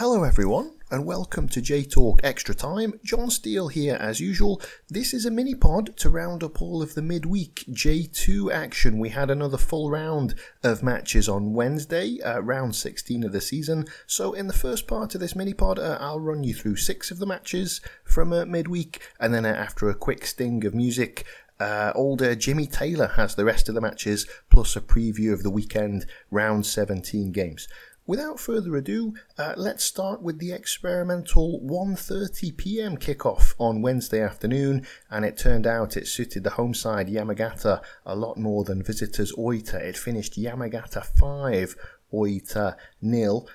Hello, everyone, and welcome to J Talk Extra Time. Jon Steele here, as usual. This is a mini pod to round up all of the midweek J2 action. We had another full round of matches on Wednesday, uh, round 16 of the season. So, in the first part of this mini pod, uh, I'll run you through six of the matches from uh, midweek, and then uh, after a quick sting of music, uh, older Jimmy Taylor has the rest of the matches, plus a preview of the weekend round 17 games. Without further ado, uh, let's start with the experimental 1:30 p.m. kickoff on Wednesday afternoon, and it turned out it suited the home side Yamagata a lot more than visitors Oita. It finished Yamagata 5, Oita nil.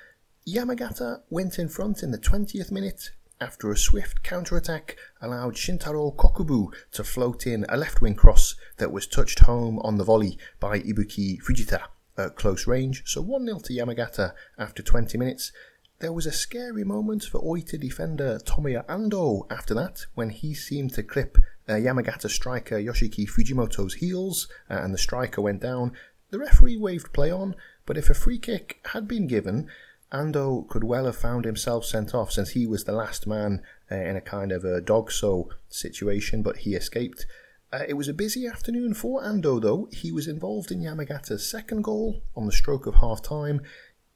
Yamagata went in front in the 20th minute after a swift counter-attack allowed Shintaro Kokubu to float in a left-wing cross that was touched home on the volley by Ibuki Fujita at close range. So 1 0 to Yamagata after 20 minutes. There was a scary moment for Oita defender Tomoya Ando after that when he seemed to clip uh, Yamagata striker Yoshiki Fujimoto's heels uh, and the striker went down. The referee waved play on, but if a free kick had been given, Ando could well have found himself sent off since he was the last man uh, in a kind of a DOGSO situation, but he escaped. Uh, it was a busy afternoon for Ando, though. He was involved in Yamagata's second goal on the stroke of half time.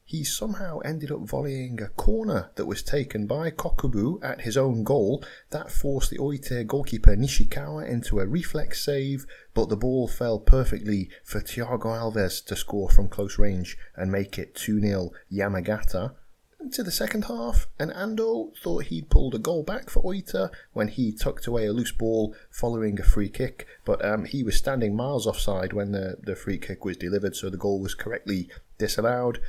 He somehow ended up volleying a corner that was taken by Kokubu at his own goal. That forced the Oita goalkeeper Nishikawa into a reflex save, but the ball fell perfectly for Thiago Alves to score from close range and make it 2 0 Yamagata into the second half, and Ando thought he'd pulled a goal back for Oita when he tucked away a loose ball following a free kick, but um, he was standing miles offside when the, the free kick was delivered, so the goal was correctly disallowed.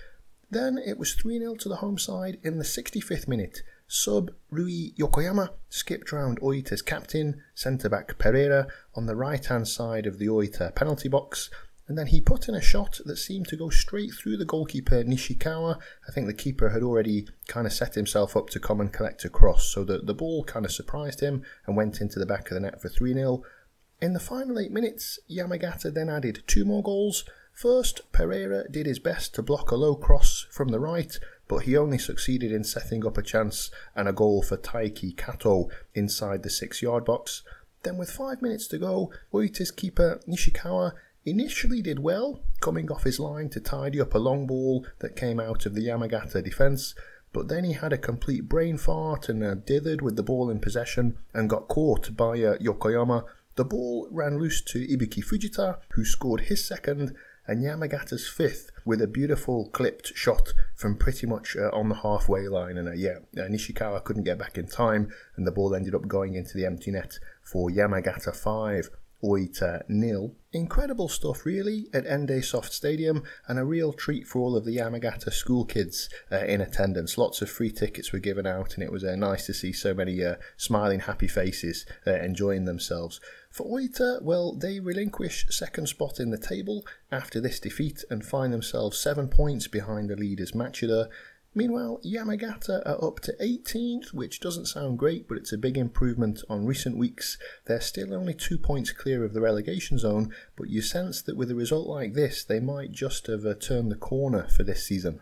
Then it was 3 0 to the home side in the 65th minute. Sub Rui Yokoyama skipped round Oita's captain, centre back Pereira, on the right hand side of the Oita penalty box and then he put in a shot that seemed to go straight through the goalkeeper Nishikawa. I think the keeper had already kind of set himself up to come and collect a cross, so the, the ball kind of surprised him and went into the back of the net for 3 0. In the final eight minutes, Yamagata then added two more goals. First, Pereira did his best to block a low cross from the right, but he only succeeded in setting up a chance and a goal for Taiki Kato inside the six yard box. Then, with five minutes to go, Oita's keeper Nishikawa initially did well, coming off his line to tidy up a long ball that came out of the Yamagata defence, but then he had a complete brain fart and uh, dithered with the ball in possession and got caught by uh, Yokoyama. The ball ran loose to Ibuki Fujita, who scored his second and Yamagata's fifth with a beautiful clipped shot from pretty much uh, on the halfway line. And uh, yeah, uh, Nishikawa couldn't get back in time, and the ball ended up going into the empty net for Yamagata 5. Oita nil. Incredible stuff, really, at ND Soft Stadium, and a real treat for all of the Yamagata school kids uh, in attendance. Lots of free tickets were given out, and it was uh, nice to see so many uh, smiling, happy faces uh, enjoying themselves. For Oita, well, they relinquish second spot in the table after this defeat and find themselves seven points behind the leaders Machida Meanwhile, Yamagata are up to 18th, which doesn't sound great, but it's a big improvement on recent weeks. They're still only two points clear of the relegation zone, but you sense that with a result like this, they might just have uh, turned the corner for this season.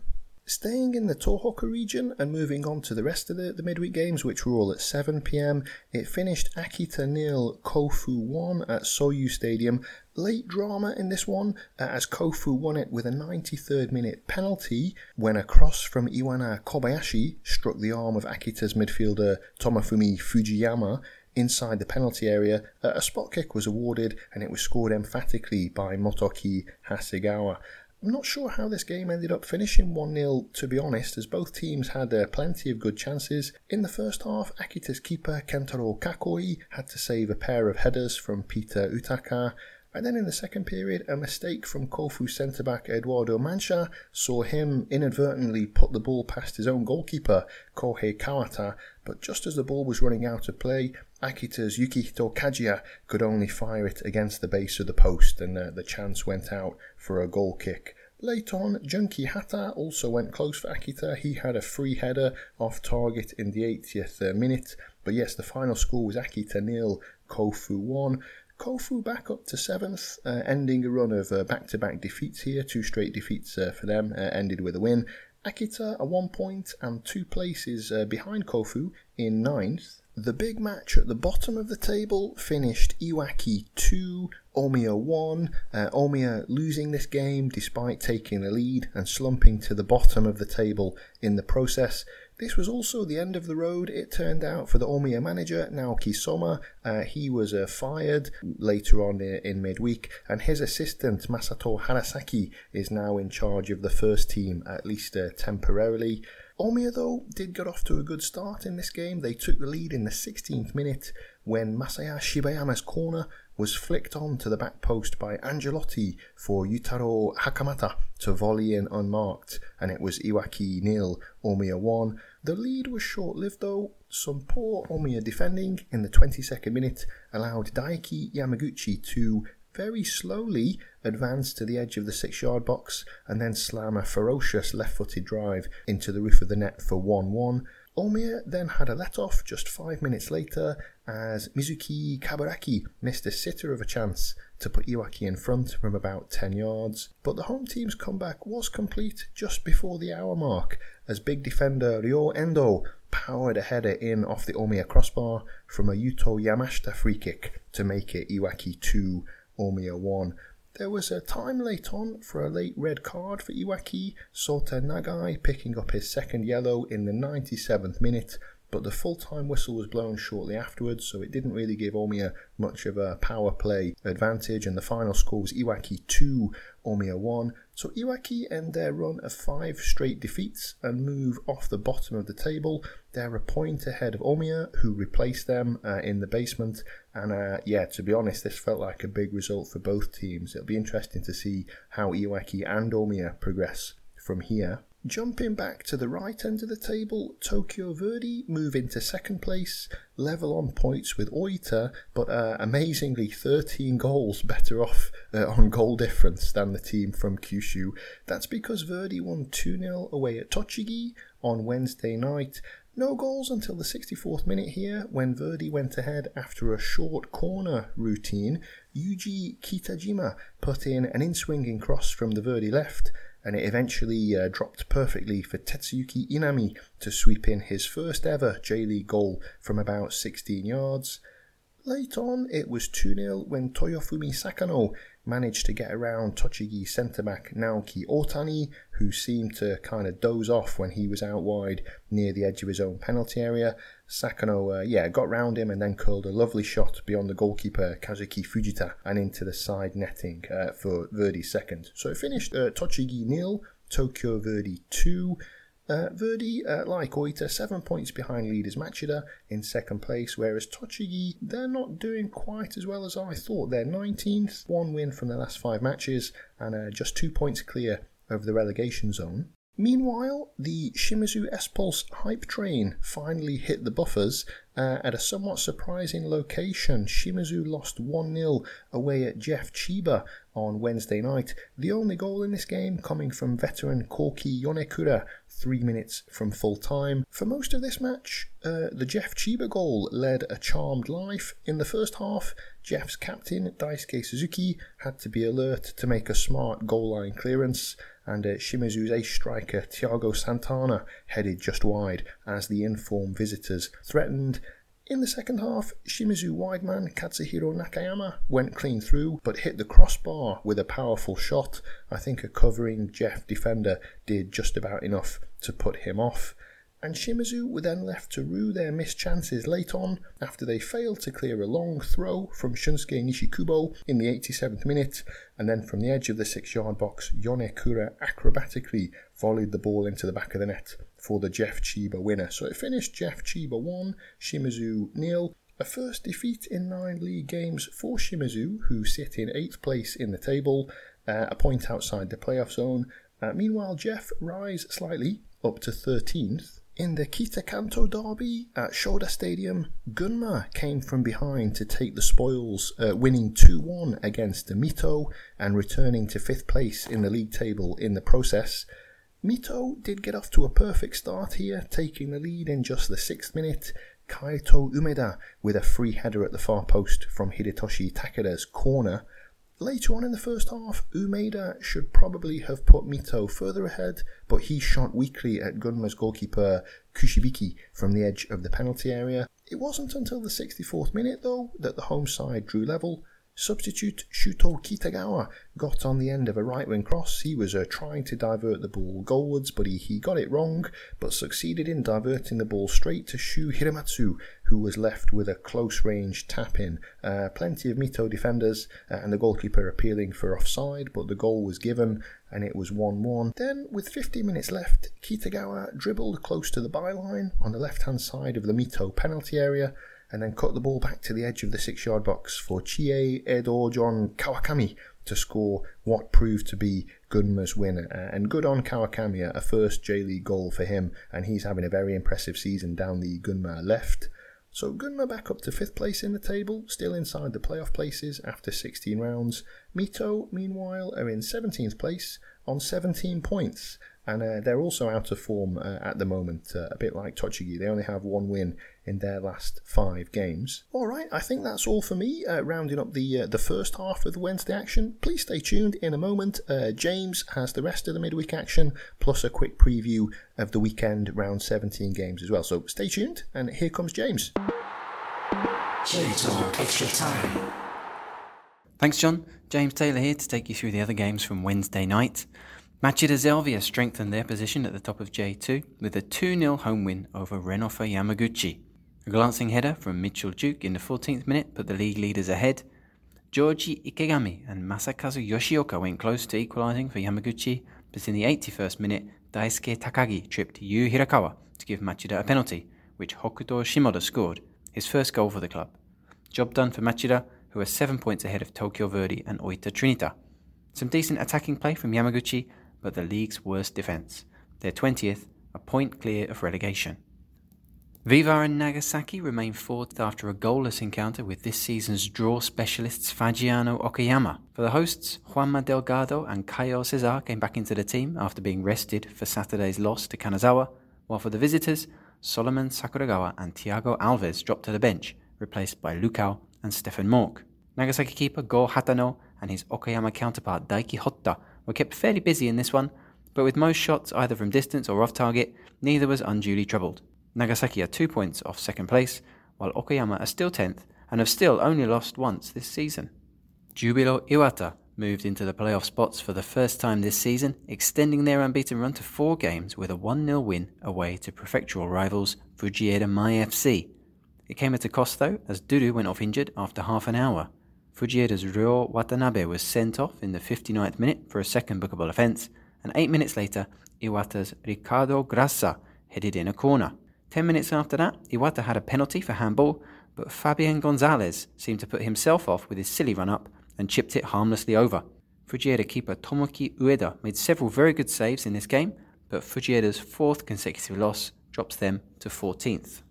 Staying in the Tohoku region and moving on to the rest of the, the midweek games, which were all at 7pm, it finished Akita nil, Kofu 1 at Soyu Stadium. Late drama in this one, uh, as Kofu won it with a 93rd minute penalty when a cross from Iwana Kobayashi struck the arm of Akita's midfielder Tomofumi Fujiyama inside the penalty area. Uh, a spot kick was awarded and it was scored emphatically by Motoki Hasegawa. I'm not sure how this game ended up finishing 1 0, to be honest, as both teams had uh, plenty of good chances. In the first half, Akita's keeper Kentaro Kakoi had to save a pair of headers from Peter Utaka. And then in the second period, a mistake from Kofu centre back Eduardo Mancha saw him inadvertently put the ball past his own goalkeeper, Kohei Kawata. But just as the ball was running out of play, Akita's Yukihito Kajiya could only fire it against the base of the post, and uh, the chance went out for a goal kick. Late on, Junki Hata also went close for Akita. He had a free header off target in the 80th uh, minute. But yes, the final score was Akita nil, Kofu 1. Kofu back up to seventh, uh, ending a run of back to back defeats here. Two straight defeats uh, for them, uh, ended with a win. Akita a one point and two places uh, behind Kofu in ninth. The big match at the bottom of the table finished Iwaki 2, Omiya 1. Uh, Omiya losing this game despite taking the lead and slumping to the bottom of the table in the process. This was also the end of the road, it turned out, for the Omiya manager, Naoki Soma. Uh, he was uh, fired later on in, in midweek, and his assistant, Masato Harasaki, is now in charge of the first team, at least uh, temporarily. Omiya, though, did get off to a good start in this game. They took the lead in the 16th minute when Masaya Shibayama's corner was flicked on to the back post by Angelotti for Yutaro Hakamata to volley in unmarked, and it was Iwaki nil, Omiya 1. The lead was short lived though. Some poor Omiya defending in the 22nd minute allowed Daiki Yamaguchi to very slowly advance to the edge of the six yard box and then slam a ferocious left footed drive into the roof of the net for 1 1. Omiya then had a let off just five minutes later as Mizuki Kaburaki missed a sitter of a chance to put Iwaki in front from about 10 yards. But the home team's comeback was complete just before the hour mark as big defender Ryo Endo powered a header in off the Omiya crossbar from a Yuto Yamashita free kick to make it Iwaki 2, Omiya 1. There was a time late on for a late red card for Iwaki, Sota Nagai picking up his second yellow in the 97th minute, but the full time whistle was blown shortly afterwards, so it didn't really give Omiya much of a power play advantage, and the final score was Iwaki 2, Omiya 1. So Iwaki end their run of five straight defeats and move off the bottom of the table. They're a point ahead of Omiya, who replaced them uh, in the basement. And uh, yeah, to be honest, this felt like a big result for both teams. It'll be interesting to see how Iwaki and Omiya progress from here. Jumping back to the right end of the table, Tokyo Verdy move into second place, level on points with Oita, but uh, amazingly 13 goals better off uh, on goal difference than the team from Kyushu. That's because Verdy won 2 0 away at Tochigi on Wednesday night. No goals until the 64th minute here when Verdy went ahead after a short corner routine. Yuji Kitajima put in an in swinging cross from the Verdy left and it eventually uh, dropped perfectly for Tetsuyuki Inami to sweep in his first ever J League goal from about 16 yards. Late on, it was 2 0 when Toyofumi Sakano managed to get around Tochigi centre back Naoki Otani, who seemed to kind of doze off when he was out wide near the edge of his own penalty area. Sakano, uh, yeah, got round him and then curled a lovely shot beyond the goalkeeper Kazuki Fujita and into the side netting uh, for Verdy's second. So it finished uh, Tochigi nil, Tokyo Verdy 2. Uh, Verdy, uh, like Oita, seven points behind leaders Machida in second place, whereas Tochigi, they're not doing quite as well as I thought. They're 19th, one win from their last five matches, and uh, just two points clear over the relegation zone. Meanwhile, the Shimizu S-Pulse hype train finally hit the buffers uh, at a somewhat surprising location. Shimizu lost 1 0 away at JEF Chiba on Wednesday night. The only goal in this game coming from veteran Koki Yonekura three minutes from full time. For most of this match, uh, the JEF Chiba goal led a charmed life. In the first half, JEF's captain, Daisuke Suzuki, had to be alert to make a smart goal line clearance and uh, Shimizu's ace striker Thiago Santana headed just wide as the informed visitors threatened. In the second half, Shimizu wideman Katsuhiro Nakayama went clean through but hit the crossbar with a powerful shot. I think a covering JEF defender did just about enough to put him off and Shimizu were then left to rue their missed chances late on after they failed to clear a long throw from Shunsuke Nishikubo in the 87th minute, and then from the edge of the six yard box, Yonekura acrobatically volleyed the ball into the back of the net for the JEF Chiba winner. So it finished JEF Chiba 1, Shimizu nil. A first defeat in nine league games for Shimizu, who sit in eighth place in the table, uh, a point outside the playoff zone. Uh, meanwhile, JEF rise slightly up to 13th in the Kitakanto derby at Shoda Stadium, Gunma came from behind to take the spoils, uh, winning 2 1 against Mito and returning to fifth place in the league table in the process. Mito did get off to a perfect start here, taking the lead in just the sixth minute. Kaito Umeda with a free header at the far post from Hidetoshi Takeda's corner. Later on in the first half, Umeda should probably have put Mito further ahead, but he shot weakly at Gunma's goalkeeper Kushibiki from the edge of the penalty area. It wasn't until the 64th minute, though, that the home side drew level, Substitute Shuto Kitagawa got on the end of a right wing cross. He was uh, trying to divert the ball goalwards, but he, he got it wrong, but succeeded in diverting the ball straight to Shu Hiramatsu, who was left with a close range tap in. Uh, plenty of Mito defenders uh, and the goalkeeper appealing for offside, but the goal was given and it was 1 1. Then, with 15 minutes left, Kitagawa dribbled close to the byline on the left hand side of the Mito penalty area and then cut the ball back to the edge of the six yard box for Chie Edo John Kawakami to score what proved to be Gunma's win. Uh, and good on Kawakami, a first J League goal for him, and he's having a very impressive season down the Gunma left. So Gunma back up to fifth place in the table, still inside the playoff places after 16 rounds. Mito, meanwhile, are in 17th place on 17 points and uh, they're also out of form uh, at the moment, uh, a bit like Tochigi. They only have one win in their last five games. All right, I think that's all for me. Uh, rounding up the uh, the first half of the Wednesday action. Please stay tuned. In a moment, uh, James has the rest of the midweek action plus a quick preview of the weekend round 17 games as well. So stay tuned, and here comes James. extra time. Thanks, Jon. James Taylor here to take you through the other games from Wednesday night. Machida Zelvia strengthened their position at the top of J2 with a 2 0 home win over Renofa Yamaguchi. A glancing header from Mitchell Duke in the 14th minute put the league leaders ahead. Joji Ikegami and Masakazu Yoshioka went close to equalising for Yamaguchi, but in the 81st minute, Daisuke Takagi tripped Yu Hirakawa to give Machida a penalty, which Hokuto Shimoda scored, his first goal for the club. Job done for Machida, who are seven points ahead of Tokyo Verdy and Oita Trinita. Some decent attacking play from Yamaguchi, but the league's worst defence. They're 20th, a point clear of relegation. V-Varen Nagasaki remain fourth after a goalless encounter with this season's draw specialists Fagiano Okayama. For the hosts, Juanma Delgado and Caio Cesar came back into the team after being rested for Saturday's loss to Kanazawa, while for the visitors, Solomon Sakuragawa and Thiago Alves dropped to the bench, replaced by Lukian and Stefan Mork. Nagasaki keeper Go Hatano and his Okayama counterpart Daiki Hotta were kept fairly busy in this one, but with most shots either from distance or off target, neither was unduly troubled. Nagasaki are two points off second place, while Okayama are still 10th and have still only lost once this season. Jubilo Iwata moved into the playoff spots for the first time this season, extending their unbeaten run to four games with a 1 0 win away to prefectural rivals Fujieda Mai FC. It came at a cost though, as Dudu went off injured after half an hour. Fujieda's Ryo Watanabe was sent off in the 59th minute for a second bookable offence, and eight minutes later, Iwata's Ricardo Graça headed in a corner. Ten minutes after that, Iwata had a penalty for handball, but Fabian Gonzalez seemed to put himself off with his silly run up and chipped it harmlessly over. Fujieda keeper Tomoki Ueda made several very good saves in this game, but Fujieda's fourth consecutive loss drops them to 14th.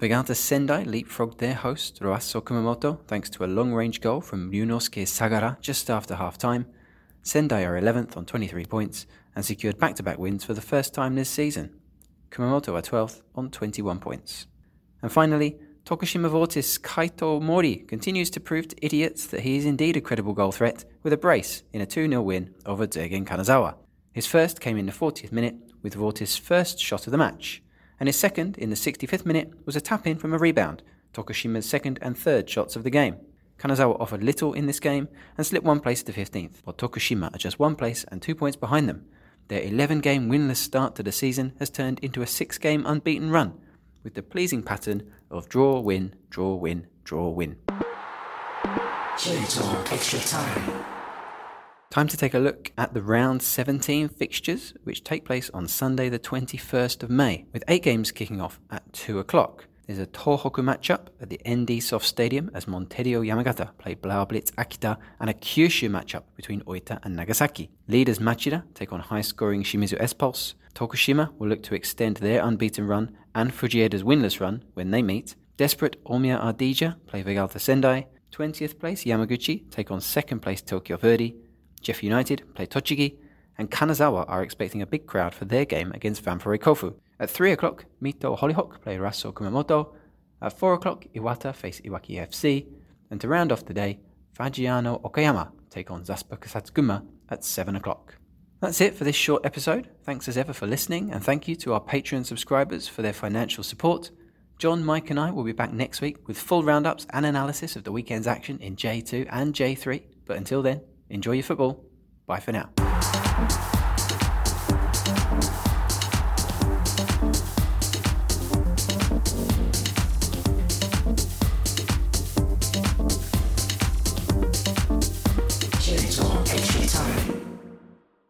Vegalta Sendai leapfrogged their host, Roasso Kumamoto, thanks to a long range goal from Ryunosuke Sagara just after half time. Sendai are 11th on 23 points and secured back to back wins for the first time this season. Kumamoto are 12th on 21 points. And finally, Tokushima Vortis Kaito Mori continues to prove to idiots that he is indeed a credible goal threat with a brace in a 2 0 win over Zweigen Kanazawa. His first came in the 40th minute with Vortis' first shot of the match and his second in the 65th minute was a tap in from a rebound, Tokushima's second and third shots of the game. Kanazawa offered little in this game and slipped one place to 15th, while Tokushima are just one place and two points behind them. Their 11 game winless start to the season has turned into a six game unbeaten run, with the pleasing pattern of draw, win, draw, win, draw, win. extra time. Time to take a look at the round 17 fixtures, which take place on Sunday, the 21st of May, with eight games kicking off at 2 o'clock. There's a Tohoku matchup at the ND Soft Stadium as Montedio Yamagata play Blaublitz Akita and a Kyushu matchup between Oita and Nagasaki. Leaders Machida take on high scoring Shimizu S Pulse. Tokushima will look to extend their unbeaten run and Fujieda's winless run when they meet. Desperate Omiya Ardija play Vegalta Sendai. 20th place Yamaguchi take on second place Tokyo Verdy. JEF United play Tochigi, and Kanazawa are expecting a big crowd for their game against Ventforet Kofu. At 3 o'clock, Mito Hollyhock play Roasso Kumamoto. At 4 o'clock, Iwata face Iwaki FC. And to round off the day, Fagiano Okayama take on Thespakusatsu Gunma at 7 o'clock. That's it for this short episode. Thanks as ever for listening, and thank you to our Patreon subscribers for their financial support. Jon, Mike, and I will be back next week with full roundups and analysis of the weekend's action in J2 and J3. But until then, enjoy your football. Bye for now.